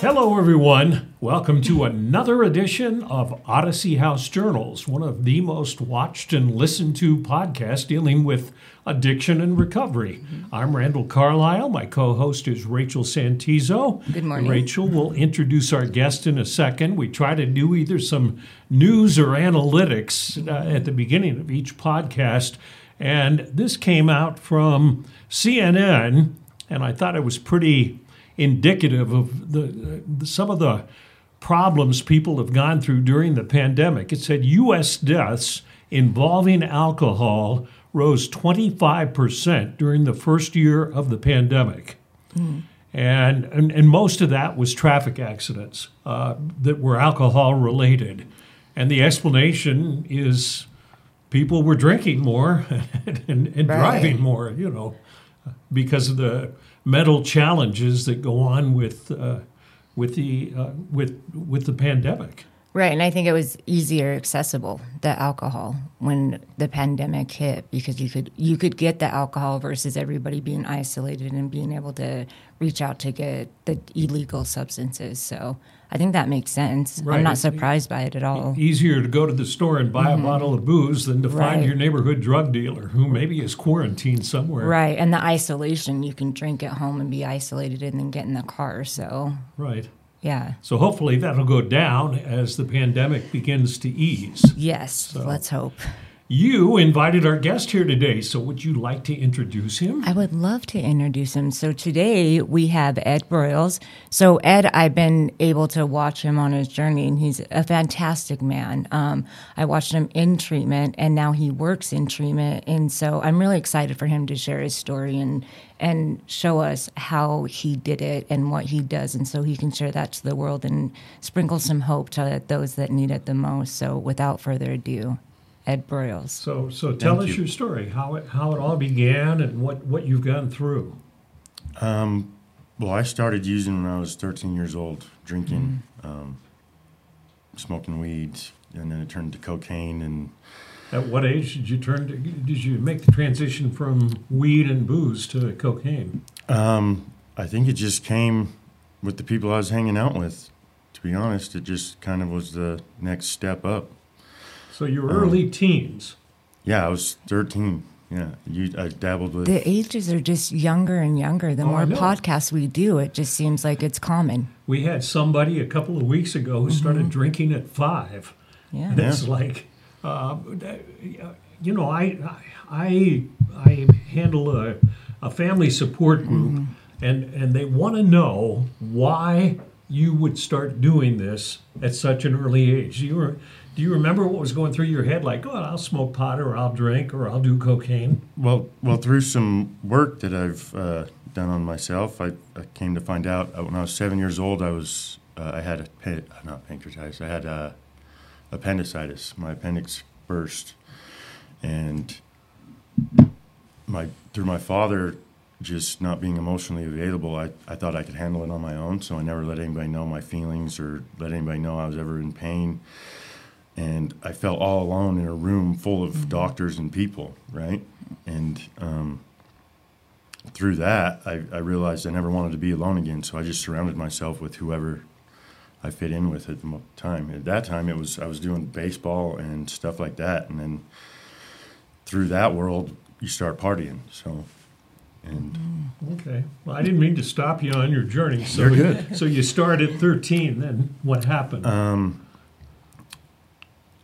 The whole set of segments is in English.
Hello, everyone. Welcome to another edition of Odyssey House Journals, one of the most watched and listened to podcasts dealing with addiction and recovery. I'm Randall Carlisle. My co host is Rachel Santizo. Good morning. Rachel will introduce our guest in a second. We try to do either some news or analytics uh, at the beginning of each podcast. And this came out from CNN, and I thought it was pretty indicative of the, uh, some of the problems people have gone through during the pandemic. It said U.S. deaths involving alcohol rose 25% during the first year of the pandemic. And, and, and most of that was traffic accidents uh, that were alcohol related. And the explanation is people were drinking more and, and Right. driving more, you know, because of the mental challenges that go on with uh, with the uh, with with the pandemic. Right, and I think it was easier accessible the alcohol when the pandemic hit because you could you could get the alcohol versus everybody being isolated and being able to reach out to get the illegal substances. So I think that makes sense. Right. I'm not surprised by it at all. Easier to go to the store and buy a bottle of booze than to find Mm-hmm. Your neighborhood drug dealer who maybe is quarantined somewhere. Right, and the isolation you can drink at home and be isolated and then get in the car. So Right. Yeah, So hopefully that'll go down as the pandemic begins to ease. yes, let's hope. You invited our guest here today, so would you like to introduce him? I would love to introduce him. So today we have Ed Broyles. So Ed, I've been able to watch him on his journey, and he's a fantastic man. Um, I watched him in treatment, and now he works in treatment, and so I'm really excited for him to share his story and and show us how he did it and what he does, and so he can share that to the world and sprinkle some hope to those that need it the most. So without further ado, Ed Broyles. So, so tell Thank us you. your story, how it how it all began, and what what you've gone through. Um, well, I started using when I was 13 years old, drinking, um, smoking weed, and then it turned to cocaine. And At what age did you turn to? Did you make the transition from weed and booze to cocaine? um, I think it just came with the people I was hanging out with. To be honest, it just kind of was the next step up. So you were Um, early teens. Yeah, I was 13. Yeah, you, I dabbled with. The ages are just younger and younger. The Oh, more podcasts we do, it just seems like it's common. We had somebody a couple of weeks ago who started drinking at five. Yeah. And it's like, uh, you know, I I I handle a, a family support group, and and they want to know why you would start doing this at such an early age. You re- do you remember what was going through your head? Like, oh, I'll smoke pot, or I'll drink, or I'll do cocaine. Well, well, through some work that I've uh, done on myself, I, I came to find out uh, when I was seven years old, I was uh, I had a not pancreatitis, I had uh, appendicitis. My appendix burst, and my through my father just not being emotionally available, I, I thought I could handle it on my own. So I never let anybody know my feelings or let anybody know I was ever in pain. And I felt all alone in a room full of doctors and people, right? And um, through that, I, I realized I never wanted to be alone again. So I just surrounded myself with whoever I fit in with at the time. At that time, it was I was doing baseball and stuff like that, and then through that world, you start partying. So, and Okay. Well, I didn't mean to stop you on your journey. So You're good. So you start at thirteen. Then what happened? um,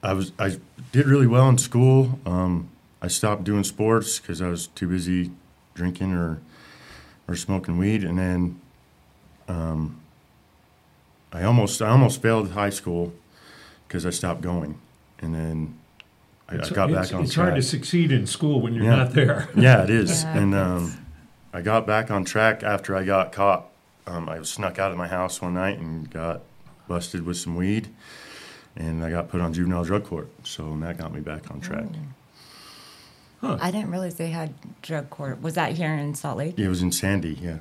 I was I did really well in school. Um, I stopped doing sports because I was too busy drinking or or smoking weed, and then um, I almost I almost failed high school because I stopped going, and then I, I got back on track. It's track. hard to succeed in school when you're Yeah. not there. Yeah, it is. Yeah, and um, I got back on track after I got caught. Um, I snuck out of my house one night and got busted with some weed, and I got put on juvenile drug court. So that got me back on track. Mm. I didn't realize they had drug court. Was that here in Salt Lake? It was in Sandy. Yeah.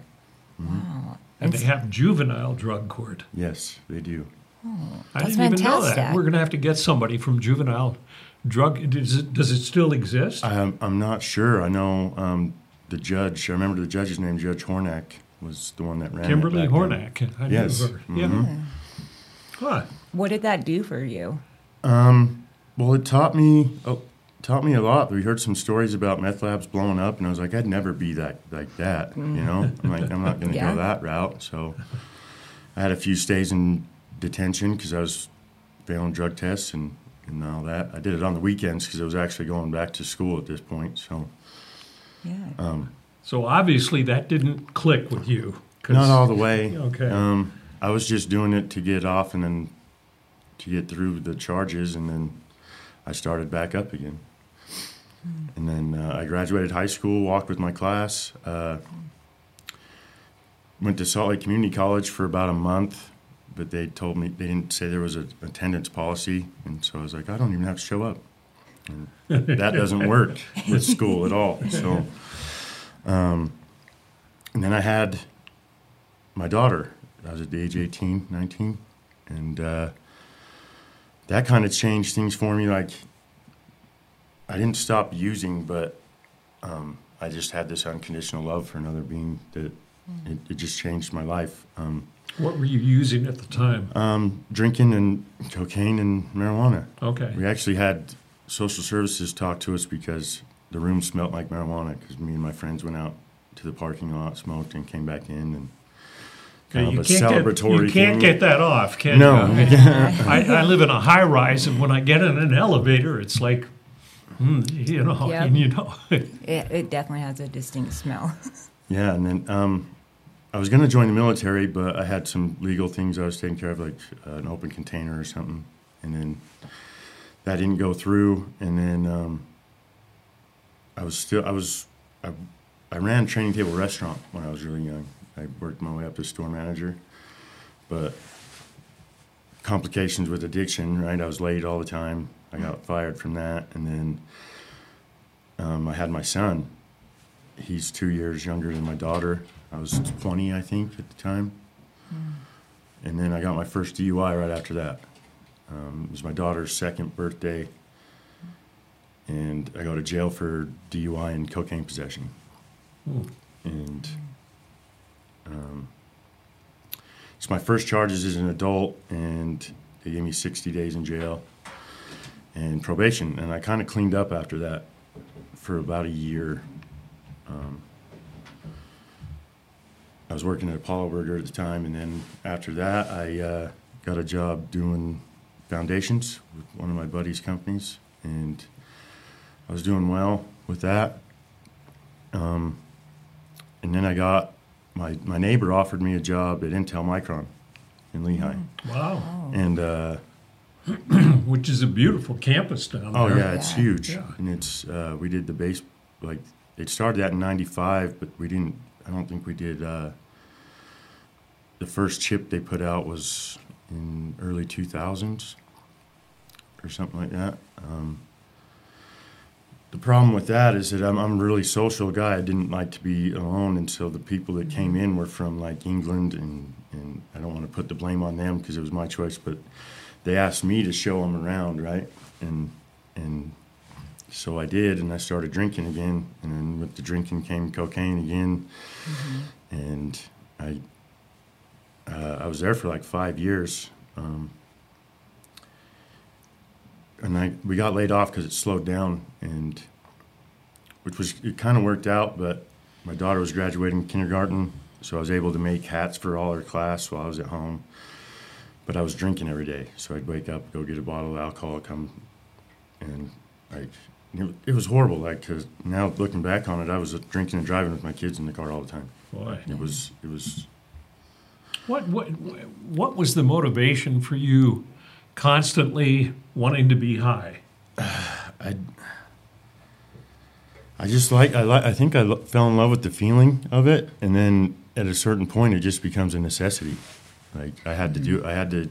Mm-hmm. Wow. And they have juvenile drug court. Yes, they do. Oh, I That's didn't even know that. fantastic. We're going to have to get somebody from juvenile drug. Does it, does it still exist? I'm, I'm not sure. I know um, the judge. I remember the judge's name, Judge Hornak. was the one that ran. it Kimberly back then. Hornak. I knew Yes. her. Yeah. Mm-hmm. Huh. What did that do for you? Um, well, it taught me oh, taught me a lot. We heard some stories about meth labs blowing up, and I was like, I'd never be that like that. You know, I'm like, I'm not going to Yeah. go that route. So I had a few stays in detention because I was failing drug tests and and all that. I did it on the weekends because I was actually going back to school at this point. So Yeah. So obviously that didn't click with you. 'cause- not all the way. Okay. Um, I was just doing it to get off and then to get through the charges, and then I started back up again. And then uh, I graduated high school, walked with my class, uh, went to Salt Lake Community College for about a month, but they told me they didn't say there was an attendance policy, and so I was like, I don't even have to show up. And that doesn't work with school at all. So, um, and then I had my daughter. I was at the age 18, 19. And uh, that kind of changed things for me. Like, I didn't stop using, but um, I just had this unconditional love for another being that it, it just changed my life. Um, What were you using at the time? um, drinking and cocaine and marijuana. Okay. We actually had social services talk to us because the room smelled like marijuana because me and my friends went out to the parking lot, smoked, and came back in and kind you of a can't, get, celebratory you can't thing. get that off, can No. you? I, I live in a high rise, and when I get in an elevator, it's like, hmm, you know, Yep. and you know, It, it definitely has a distinct smell. Yeah, and then um, I was going to join the military, but I had some legal things I was taking care of, like uh, an open container or something, and then that didn't go through. And then um, I was still I was I, I ran a training table restaurant when I was really young. I worked my way up to store manager, but complications with addiction. Right, I was late all the time. I got fired from that, and then um, I had my son he's two years younger than my daughter. I was 20, I think, at the time. And then I got my first DUI right after that. Um, it was my daughter's second birthday, and I go to jail for DUI and cocaine possession. And um, it's my first charges as an adult, and they gave me 60 days in jail and probation. And I kind of cleaned up after that for about a year. I was working at Apollo Burger at the time, and then after that, I uh, got a job doing foundations with one of my buddy's companies, and I was doing well with that. Um, and then I got my my neighbor offered me a job at Intel Micron in Lehi, wow, and uh, which is a beautiful campus down oh yeah, it's Yeah. huge, Yeah. and it's uh, we did the base like it started out in '95, but we didn't. I don't think we did. Uh, the first chip they put out was in early 2000s or something like that. Um, the problem with that is that I'm, I'm a really social guy. I didn't like to be alone, and so the people that came in were from like England, and, and I don't want to put the blame on them because it was my choice, but they asked me to show them around, right? And and so I did, and I started drinking again, and then with the drinking came cocaine again, and I uh, I was there for like five years. Um, and I we got laid off because it slowed down, and which was it kind of worked out. But my daughter was graduating kindergarten, so I was able to make hats for all her class while I was at home. But I was drinking every day, so I'd wake up, go get a bottle of alcohol, come, and I. It, it was horrible. Like, cause now looking back on it, I was drinking and driving with my kids in the car all the time. Boy, It was, it was what what what was the motivation for you constantly wanting to be high? I, I just like I like I think I lo- fell in love with the feeling of it, and then at a certain point, it just becomes a necessity. Like I had to do, mm-hmm. I had to.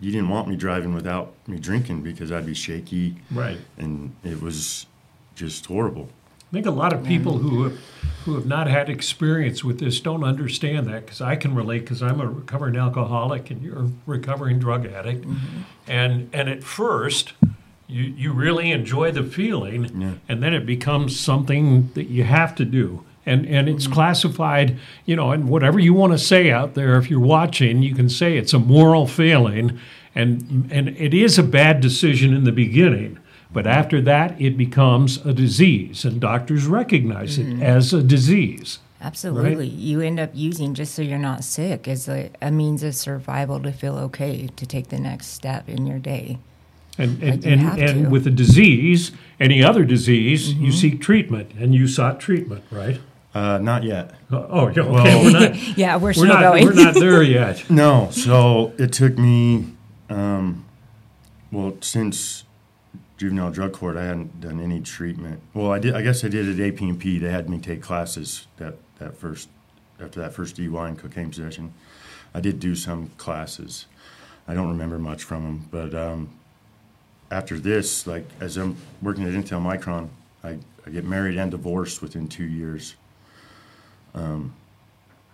You didn't want me driving without me drinking because I'd be shaky, Right. and it was just horrible. I think a lot of people who have, who have not had experience with this don't understand that because I can relate because I'm a recovering alcoholic and you're a recovering drug addict, mm-hmm. and and at first you you really enjoy the feeling, Yeah. and then it becomes something that you have to do, and and it's mm-hmm. classified, you know, and whatever you want to say out there, if you're watching, you can say it's a moral failing, and and it is a bad decision in the beginning. But after that, it becomes a disease, and doctors recognize it as a disease. Absolutely. You end up using just so you're not sick as a, a means of survival to feel okay to take the next step in your day. And, and, you and, and with a disease, any other disease, you Mm-hmm. seek treatment, and you sought treatment, right? Uh, not yet. Oh, oh, yeah, okay. Well- we're not, Yeah, we're we're still not, going. we're not there yet. No, so it took me, um, well, since juvenile drug court, I hadn't done any treatment. Well, I did. I guess I did at AP&P. They had me take classes that that first after that first DUI and cocaine possession. I did do some classes. I don't remember much from them, but um, after this, like as I'm working at Intel Micron, I, I get married and divorced within two years. Um,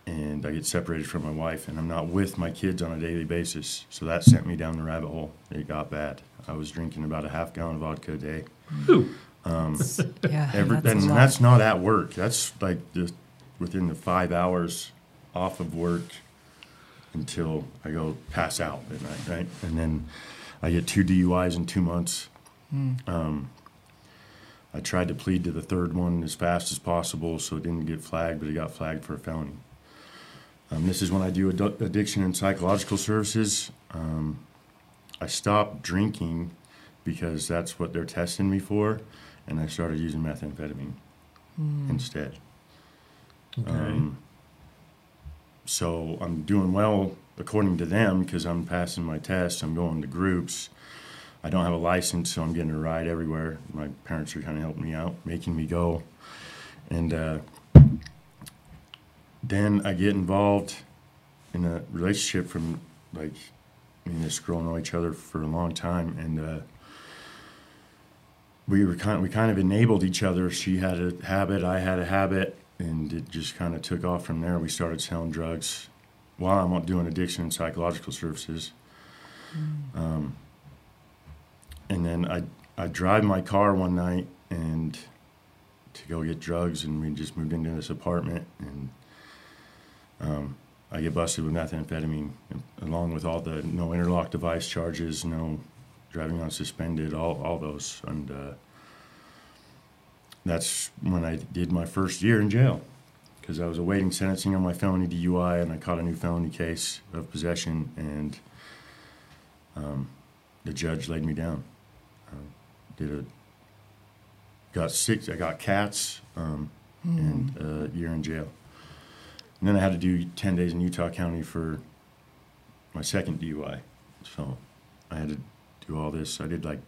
and I get separated from my wife, and I'm not with my kids on a daily basis. So that sent me down the rabbit hole. It got bad. I was drinking about a half gallon of vodka a day. Ooh, yeah, Every, that's a and lot. that's not at work. That's like just within the five hours off of work until I go pass out at night, right? And then I get two DUIs in two months. Um, I tried to plead to the third one as fast as possible so it didn't get flagged, but it got flagged for a felony. Um, this is when I do addu- addiction and psychological services. Um, I stopped drinking because that's what they're testing me for, and I started using methamphetamine instead. okay. Um, so I'm doing well according to them because I'm passing my tests. I'm going to groups. I don't have a license, so I'm getting a ride everywhere. My parents are kind of helping me out, making me go. And uh, then I get involved in a relationship from like me and this girl know each other for a long time, and uh, we were kind we kind of enabled each other. She had a habit, I had a habit, and it just kind of took off from there. We started selling drugs while I'm doing addiction and psychological services. Um, and then I I drive my car one night and to go get drugs, and we just moved into this apartment, and um, I get busted with methamphetamine, along with all the no interlock device charges, no driving on suspended, all all those, and uh, that's when I did my first year in jail because I was awaiting sentencing on my felony DUI, and I caught a new felony case of possession, and um, the judge laid me down. Um, did a got six. I got CATS um, and a year in jail. And then I had to do ten days in Utah County for my second DUI. So I had to do all this. I did like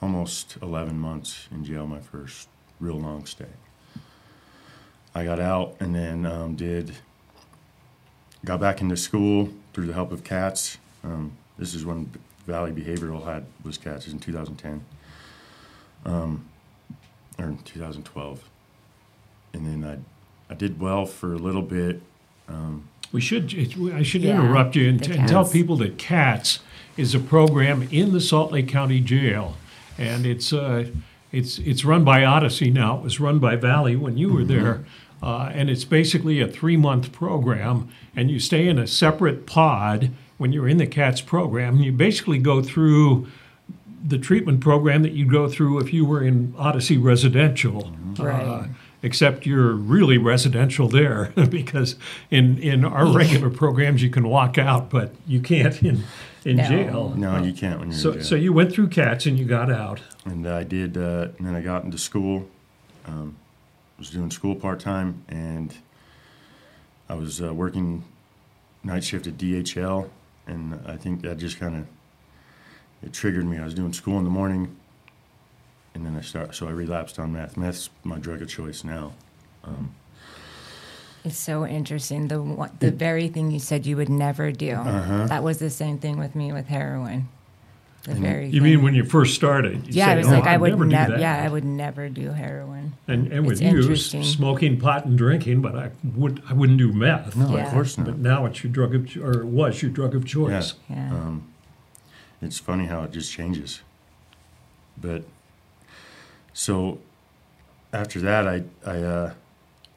almost eleven months in jail. My first real long stay. I got out and then um, did got back into school through the help of CATS. Um, this is when Valley Behavioral had was CATS. In 2010, um, or in 2012, and then I I did well for a little bit. Um, We should. I should Yeah, interrupt you and, the and tell people that CATS is a program in the Salt Lake County Jail, and it's uh, it's it's run by Odyssey now. It was run by Valley when you were there, uh, and it's basically a three month program, and you stay in a separate pod when you're in the CATS program. You basically go through the treatment program that you go through if you were in Odyssey Residential. Right. Uh, except you're really residential there because in, in our regular programs you can walk out, but you can't in, in No. jail. no, you can't when you're So, in jail. so you went through CATS and you got out. and I did. Uh, and then I got into school. Um, was doing school part time, and I was uh, working night shift at DHL, and I think that just kind of it triggered me. I was doing school in the morning, and then I start. So I relapsed on meth. Meth's my drug of choice now. It's so interesting. The one, the very thing you said you would never do. Uh-huh. That was the same thing with me with heroin. The very. You thing. mean when you first started? You Yeah, say, I was "Oh, like, I I'd would never do that." Yeah, I would never do heroin. And, and with you, smoking pot and drinking, but I would I wouldn't do meth. No, Yeah. of course not. But now it's your drug of, or it was your drug of choice. Yeah. Um, it's funny how it just changes. But so after that, I I uh,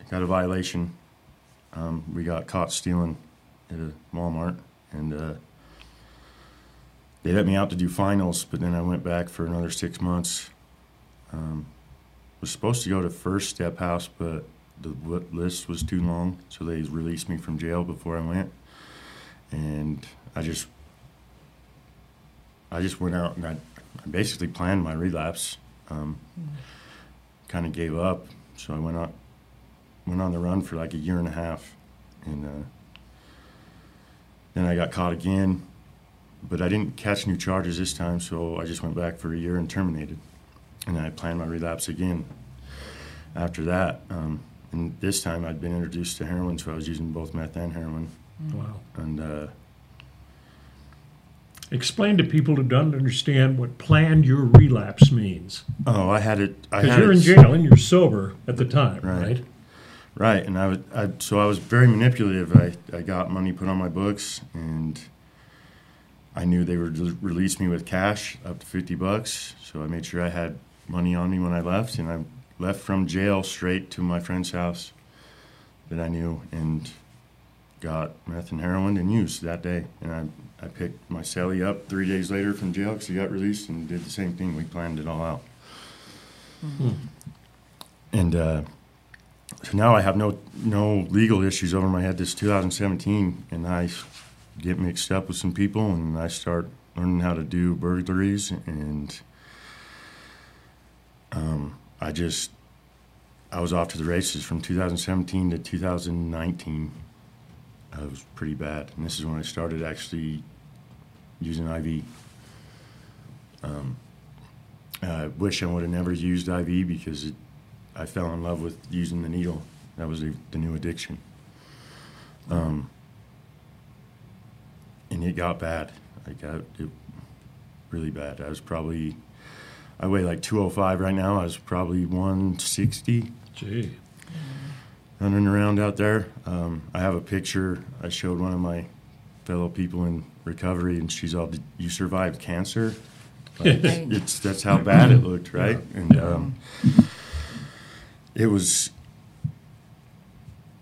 got a violation. Um, we got caught stealing at a Walmart, and uh, they let me out to do finals. But then I went back for another six months. Um, was supposed to go to First Step House, but the list was too long, so they released me from jail before I went. And I just, I just went out and I, I basically planned my relapse. Um, Kind of gave up, so I went on, went on the run for like a year and a half, and uh, then I got caught again, but I didn't catch new charges this time, so I just went back for a year and terminated, and I planned my relapse again. After that, um, and this time I'd been introduced to heroin, so I was using both meth and heroin, Wow. and uh, Explain to people who don't understand what planned your relapse means. oh, I had it. Because you're it in jail and you're sober at the time, Right. right? Right, and I, was, I so I was very manipulative. I, I got money put on my books, and I knew they would release me with cash up to fifty bucks. So I made sure I had money on me when I left, and I left from jail straight to my friend's house that I knew, and got meth and heroin and used that day. And I I picked my Sally up three days later from jail because he got released, and did the same thing. We planned it all out, and. uh so now I have no no legal issues over my head. This 2017, and I get mixed up with some people, and I start learning how to do burglaries, and um, I just I was off to the races from 2017 to 2019. I was pretty bad, and this is when I started actually using IV. Um, I wish I would have never used IV because it I fell in love with using the needle. That was the, the new addiction. Um, and it got bad. I got it really bad. I was probably, I weigh like 205 right now. I was probably 160 Gee. Running around out there. Um, I have a picture I showed one of my fellow people in recovery, and she's all, "Did you survived cancer?" Like, it's that's how bad it looked, right? And um, it was.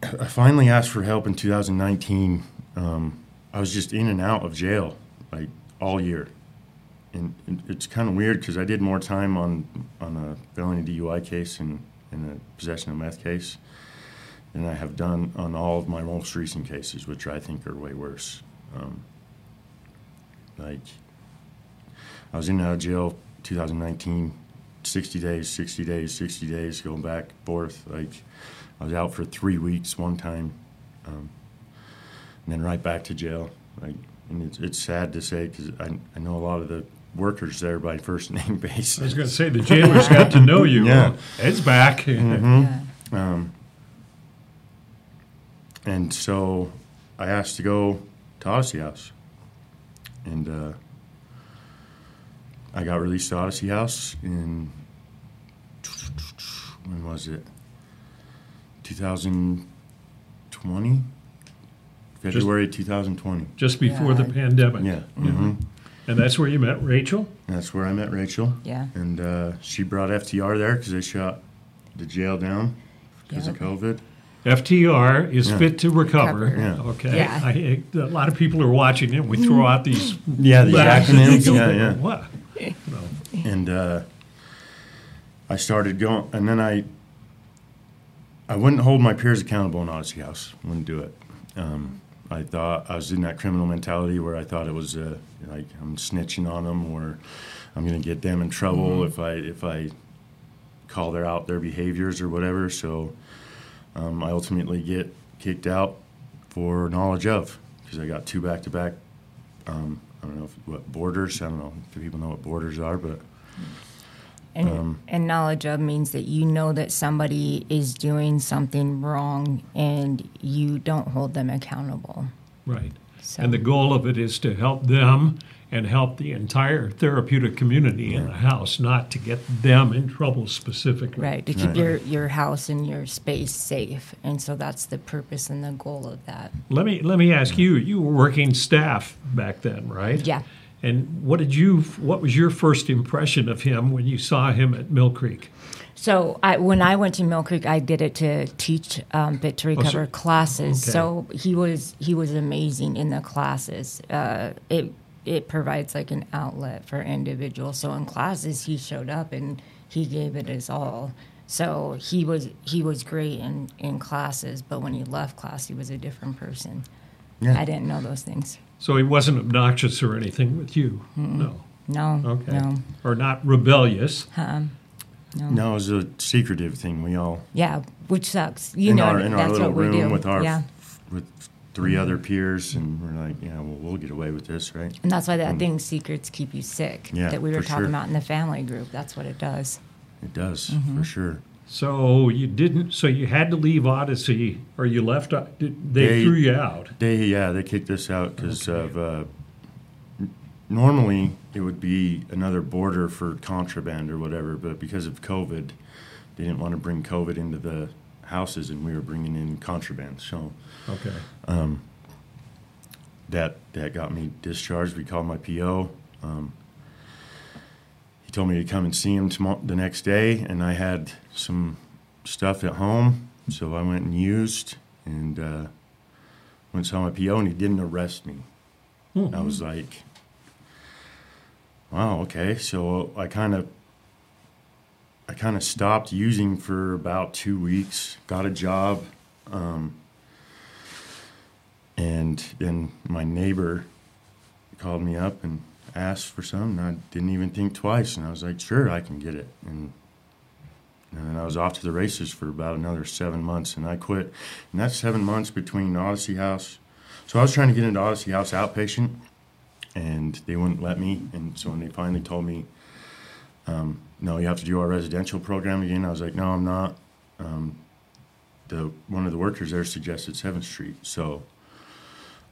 I finally asked for help in 2019. Um, I was just in and out of jail like all year, and it- it's kind of weird because I did more time on on a felony DUI case and in a possession of meth case than I have done on all of my most recent cases, which I think are way worse. Um, like, I was in and out of jail 2019, 60 days, 60 days, 60 days, going back and forth. Like, I was out for three weeks one time, um, and then right back to jail. Like, and it's, it's sad to say because I, I know a lot of the workers there by first name basis. I was going to say the jailers got to know you. Yeah. Ed's back. Yeah. Um, and so I asked to go to Odyssey House. And uh, I got released to Odyssey House in, when was it? 2020? February 2020. Just before the pandemic. Yeah. hmm And that's where you met Rachel? That's where I met Rachel. Yeah. And uh, she brought FTR there because they shut the jail down because of COVID. FTR is Yeah. fit to recover. Recover. Yeah. Okay. Yeah. I, a lot of people are watching it. We throw out these Yeah, the and they acronyms. go, Yeah, yeah. What? and uh, I started going, and then I I wouldn't hold my peers accountable in Odyssey House. Wouldn't do it. Um, I thought I was in that criminal mentality where I thought it was uh, like I'm snitching on them or I'm going to get them in trouble if I if I call their out their behaviors or whatever. So um, I ultimately get kicked out for knowledge of because I got two back to back. I don't know if, what borders. I don't know if people know what borders are, but And, Um, and knowledge of means that you know that somebody is doing something wrong and you don't hold them accountable. Right. So- And the goal of it is to help them and help the entire therapeutic community in the house, not to get them in trouble specifically. Right, to keep Right. your, your house and your space safe. And so that's the purpose and the goal of that. Let me let me ask you. You were working staff back then, right? Yeah. And what did you? What was your first impression of him when you saw him at Mill Creek? So I, when I went to Mill Creek, I did it to teach um, Fit to Recover Oh, so- classes. okay. So he was he was amazing in the classes. Uh, it it provides like an outlet for individuals. So in classes, he showed up and he gave it his all. So he was he was great in in classes, but when he left class, he was a different person. Yeah. I didn't know those things. So he wasn't obnoxious or anything with you. No. No, Okay. no, Or not rebellious. um, no. No, it was a secretive thing. We all Yeah, which sucks. You in know, our in our little what we room do. with our yeah. with three other peers, and we're like, yeah, well, we'll get away with this, right? And that's why that thing secrets keep you sick Yeah, that we were talking sure. about in the family group. That's what it does. It does Mm-hmm. for sure. So you didn't. So you had to leave Odyssey, or you left. uh, did- They, They- threw you out. They yeah, they kicked us out because Okay. of. Uh, normally, it would be another border for contraband or whatever, but because of COVID, they didn't want to bring COVID into the houses, and we were bringing in contraband. So Okay. that that got me discharged. We called my PO. Um, he told me to come and see him tomorrow, the next day, and I had some stuff at home, so I went and used and uh, went and saw my PO, and he didn't arrest me. I was like, "Wow, okay." So I kind of I kind of stopped using for about two weeks. Got a job. Um, and then my neighbor called me up and asked for some, and I didn't even think twice. And I was like, sure, I can get it. And, and then I was off to the races for about another seven months, and I quit. And that's seven months between Odyssey House. So I was trying to get into Odyssey House outpatient, and they wouldn't let me. And so when they finally told me, um, no, you have to do our residential program again, I was like, no, I'm not. Um, the one of the workers there suggested Seventh Street, so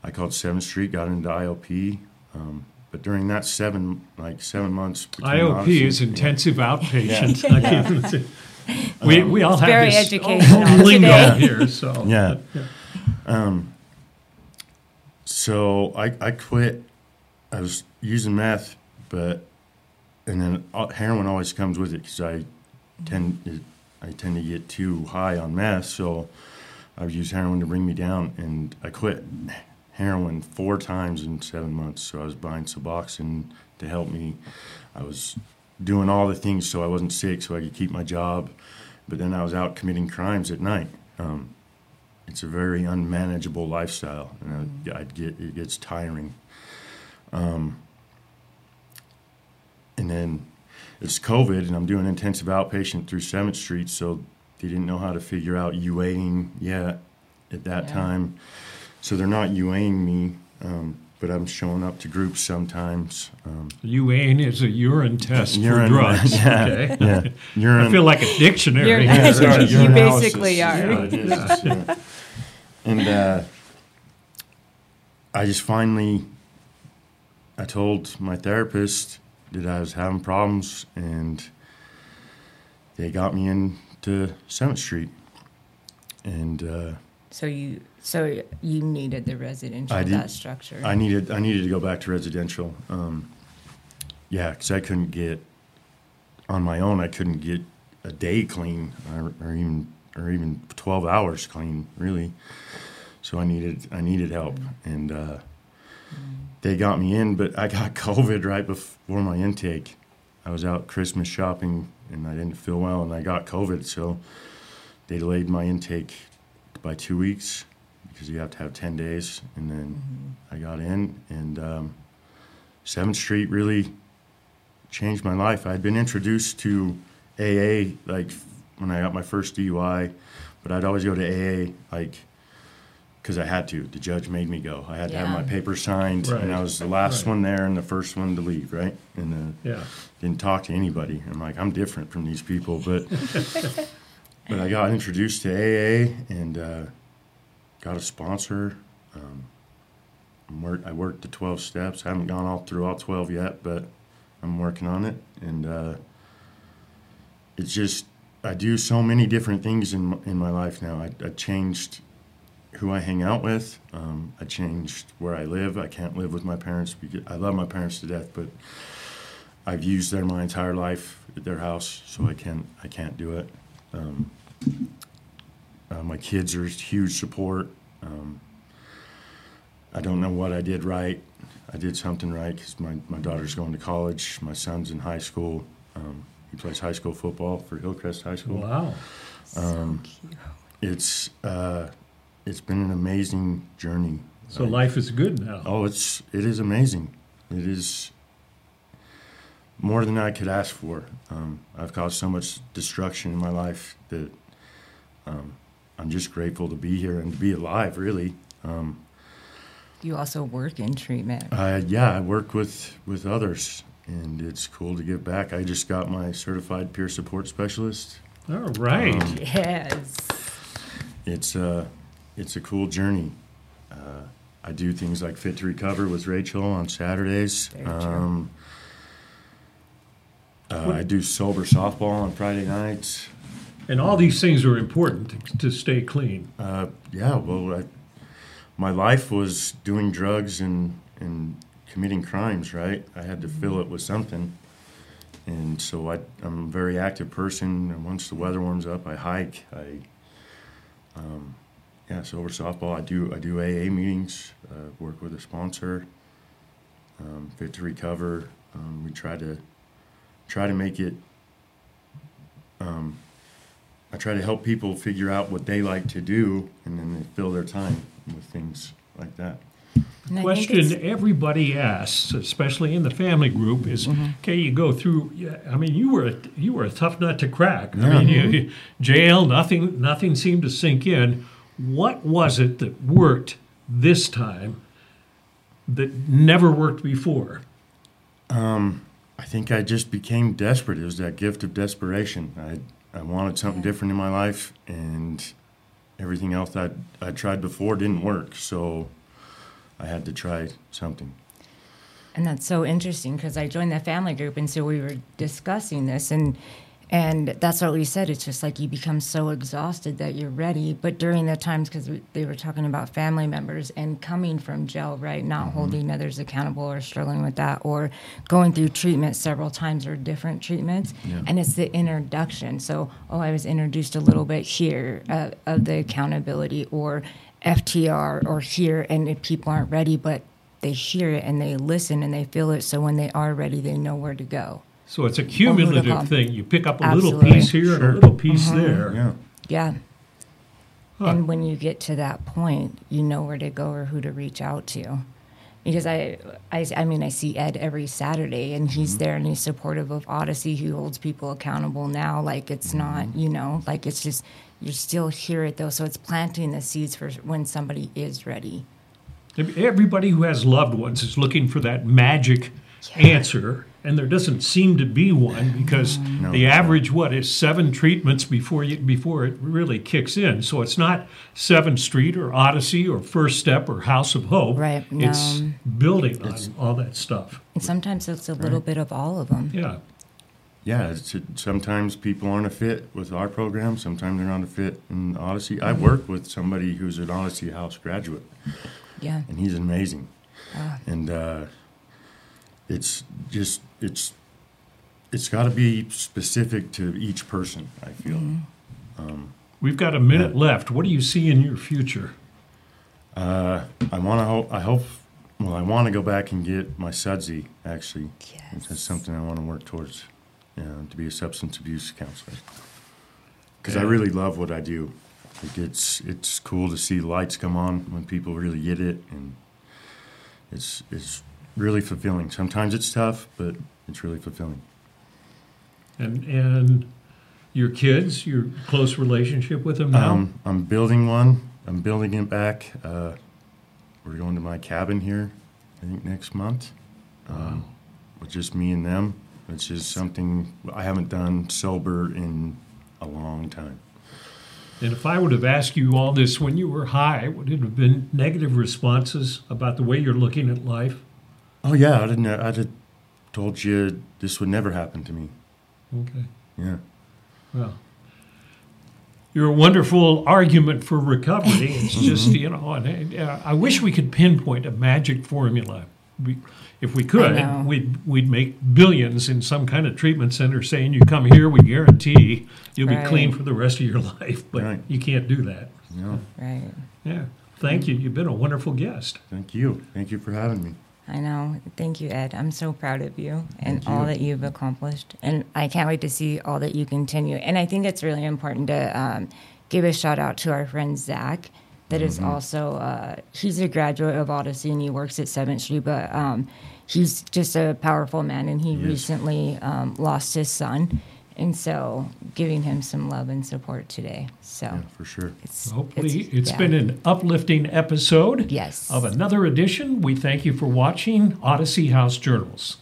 I called Seventh Street, got into IOP. Um, but during that seven, like seven months, IOP Odyssey- is intensive outpatient. I can't- we we all have very this educational lingo today. here. So Yeah. Um, So I, I quit. I was using meth, but and then uh, heroin always comes with it because I tend I tend to get too high on meth. So I've used heroin to bring me down, and I quit heroin four times in seven months. So I was buying Suboxone to help me. I was doing all the things so I wasn't sick, so I could keep my job. But then I was out committing crimes at night. Um, it's a very unmanageable lifestyle, and I, I'd get it gets tiring. Um, and then it's COVID, and I'm doing intensive outpatient through Seventh Street, so they didn't know how to figure out UAing yet at that Yeah. time. So they're not UAing me, um, but I'm showing up to groups sometimes. Um, UAN is a urine test Urine, for drugs. yeah, okay. yeah, urine. I feel like a dictionary. You're- here. Yeah, sorry, You urinalysis basically are. what it is, yeah. And uh, I just finally, I told my therapist that I was having problems, and they got me into Seventh Street. And uh, So you so you needed the residential did- that structure. I needed I needed to go back to residential. Um, yeah, because I couldn't get on my own. I couldn't get a day clean, or, or even or even twelve hours clean, really. So I needed I needed help, and uh, they got me in. But I got COVID right before my intake. I was out Christmas shopping, and I didn't feel well, and I got COVID. So they delayed my intake by two weeks because you have to have 10 days. And then I got in, and um, 7th Street really changed my life. I had been introduced to AA like when I got my first DUI, but I'd always go to AA like because I had to. The judge made me go. I had to have my papers signed, Right. and I was the last Right. one there and the first one to leave, right? And uh, Yeah. didn't talk to anybody. I'm like, I'm different from these people, but but I got introduced to AA and uh, got a sponsor. Um, I'm work, I worked the 12 steps. I haven't gone all through all 12 yet, but I'm working on it. And uh, it's just I do so many different things in my, in my life now. I, I changed who I hang out with. Um, I changed where I live. I can't live with my parents I love my parents to death, but I've used there my entire life at their house, so I can't I can't do it. Um, uh, my kids are huge support. Um, I don't know what I did right. I did something right because my, my daughter's going to college. My son's in high school. Um, he plays high school football for Hillcrest High School. Wow. Um, it's uh, it's been an amazing journey. So life is good now. Oh, it's it is amazing. It is more than I could ask for. Um, I've caused so much destruction in my life that um, I'm just grateful to be here and to be alive. Really, um, You also work in treatment. I, yeah, I work with with others, and it's cool to give back. I just got my certified peer support specialist. All right. Um, Yes. it's a it's a cool journey. Uh, I do things like Fit to Recover with Rachel on Saturdays. Um, uh, I do sober softball on Friday nights. and all these things are important to, to stay clean. Uh, yeah, well, I, my life was doing drugs and and committing crimes. Right, I had to fill it with something, and so I, I'm a very active person. And once the weather warms up, I hike. I um, yeah, over softball. I do I do AA meetings. Uh, work with a sponsor. Um, Fit to recover. Um, we try to try to make it. Um, I try to help people figure out what they like to do, and then they fill their time with things like that. And I think it's- Question everybody asks, especially in the family group, is: Mm-hmm. Okay, you go through. I mean, you were a, you were a tough nut to crack. I mean, you, you- jail, nothing, nothing seemed to sink in. What was it that worked this time that never worked before? Um, I think I just became desperate. It was that gift of desperation. I I wanted something different in my life, and everything else that I tried before didn't work. So I had to try something. And that's so interesting because I joined the family group, and so we were discussing this, and and that's what we said. It's just like you become so exhausted that you're ready. But during the times, because they were talking about family members and coming from jail, right, not holding others accountable or struggling with that, or going through treatment several times or different treatments, and it's the introduction. So, oh, I was introduced a little bit here uh, of the accountability, or FTR, or here, and if people aren't ready, but they hear it and they listen and they feel it. So when they are ready, they know where to go. So it's a cumulative thing. You pick up a Absolutely. little piece here and a little piece uh-huh. there. Yeah. Yeah. Huh. And when you get to that point, you know where to go or who to reach out to. Because I, I, I mean, I see Ed every Saturday, and he's mm-hmm. there and he's supportive of Odyssey. He holds people accountable now. Like it's mm-hmm. not, you know, like it's just you still hear it though. So it's planting the seeds for when somebody is ready. Everybody who has loved ones is looking for that magic answer, and there doesn't seem to be one because Mm-hmm. No, the average what is seven treatments before you before it really kicks in. So it's not Seventh Street or Odyssey or First Step or House of Hope. Right, It's no. building on all that stuff. And sometimes it's a little bit of all of them. Yeah. Yeah, it's, it, sometimes people aren't a fit with our program. Sometimes they're not a fit in Odyssey. I work with somebody who's an Odyssey House graduate. Yeah. and he's amazing. And uh, it's just it's it's got to be specific to each person. I feel. We've got a minute left. What do you see in your future? Uh, I want to hope. I hope. Well, I want to go back and get my SUDSI. Actually, Yes. that's something I want to work towards. You know, to be a substance abuse counselor. Because I really love what I do. Like it's it's cool to see lights come on when people really get it, and it's it's really fulfilling. Sometimes it's tough, but it's really fulfilling. And and your kids, your close relationship with them now? Um, I'm building one. I'm building it back. Uh, we're going to my cabin here, I think next month, um, with just me and them, which is something I haven't done sober in a long time. And if I would have asked you all this when you were high, would it have been negative responses about the way you're looking at life? Oh yeah, I didn't. I'd have told you this would never happen to me. Okay. Yeah. Well, your wonderful argument for recovery. It's just you know, and, uh, I wish we could pinpoint a magic formula. We, if we could, we'd we'd make billions in some kind of treatment center saying you come here, we guarantee you'll be Right. clean for the rest of your life. But Right. you can't do that. No, Right. Yeah. Thank you. You've been a wonderful guest. thank you. Thank you for having me. I know. Thank you, Ed. I'm so proud of you and Thank all that you've accomplished. And I can't wait to see all that you continue. And I think it's really important to um, give a shout out to our friend Zach, that is Mm-hmm. also, uh, he's a graduate of Odyssey and he works at 7th Street, but um, he's just a powerful man. And he is. recently um, lost his son. And so giving him some love and support today. So Yeah, for sure. it's Hopefully, it's- it's yeah. been an uplifting episode Yes. of another edition. We thank you for watching Odyssey House Journals.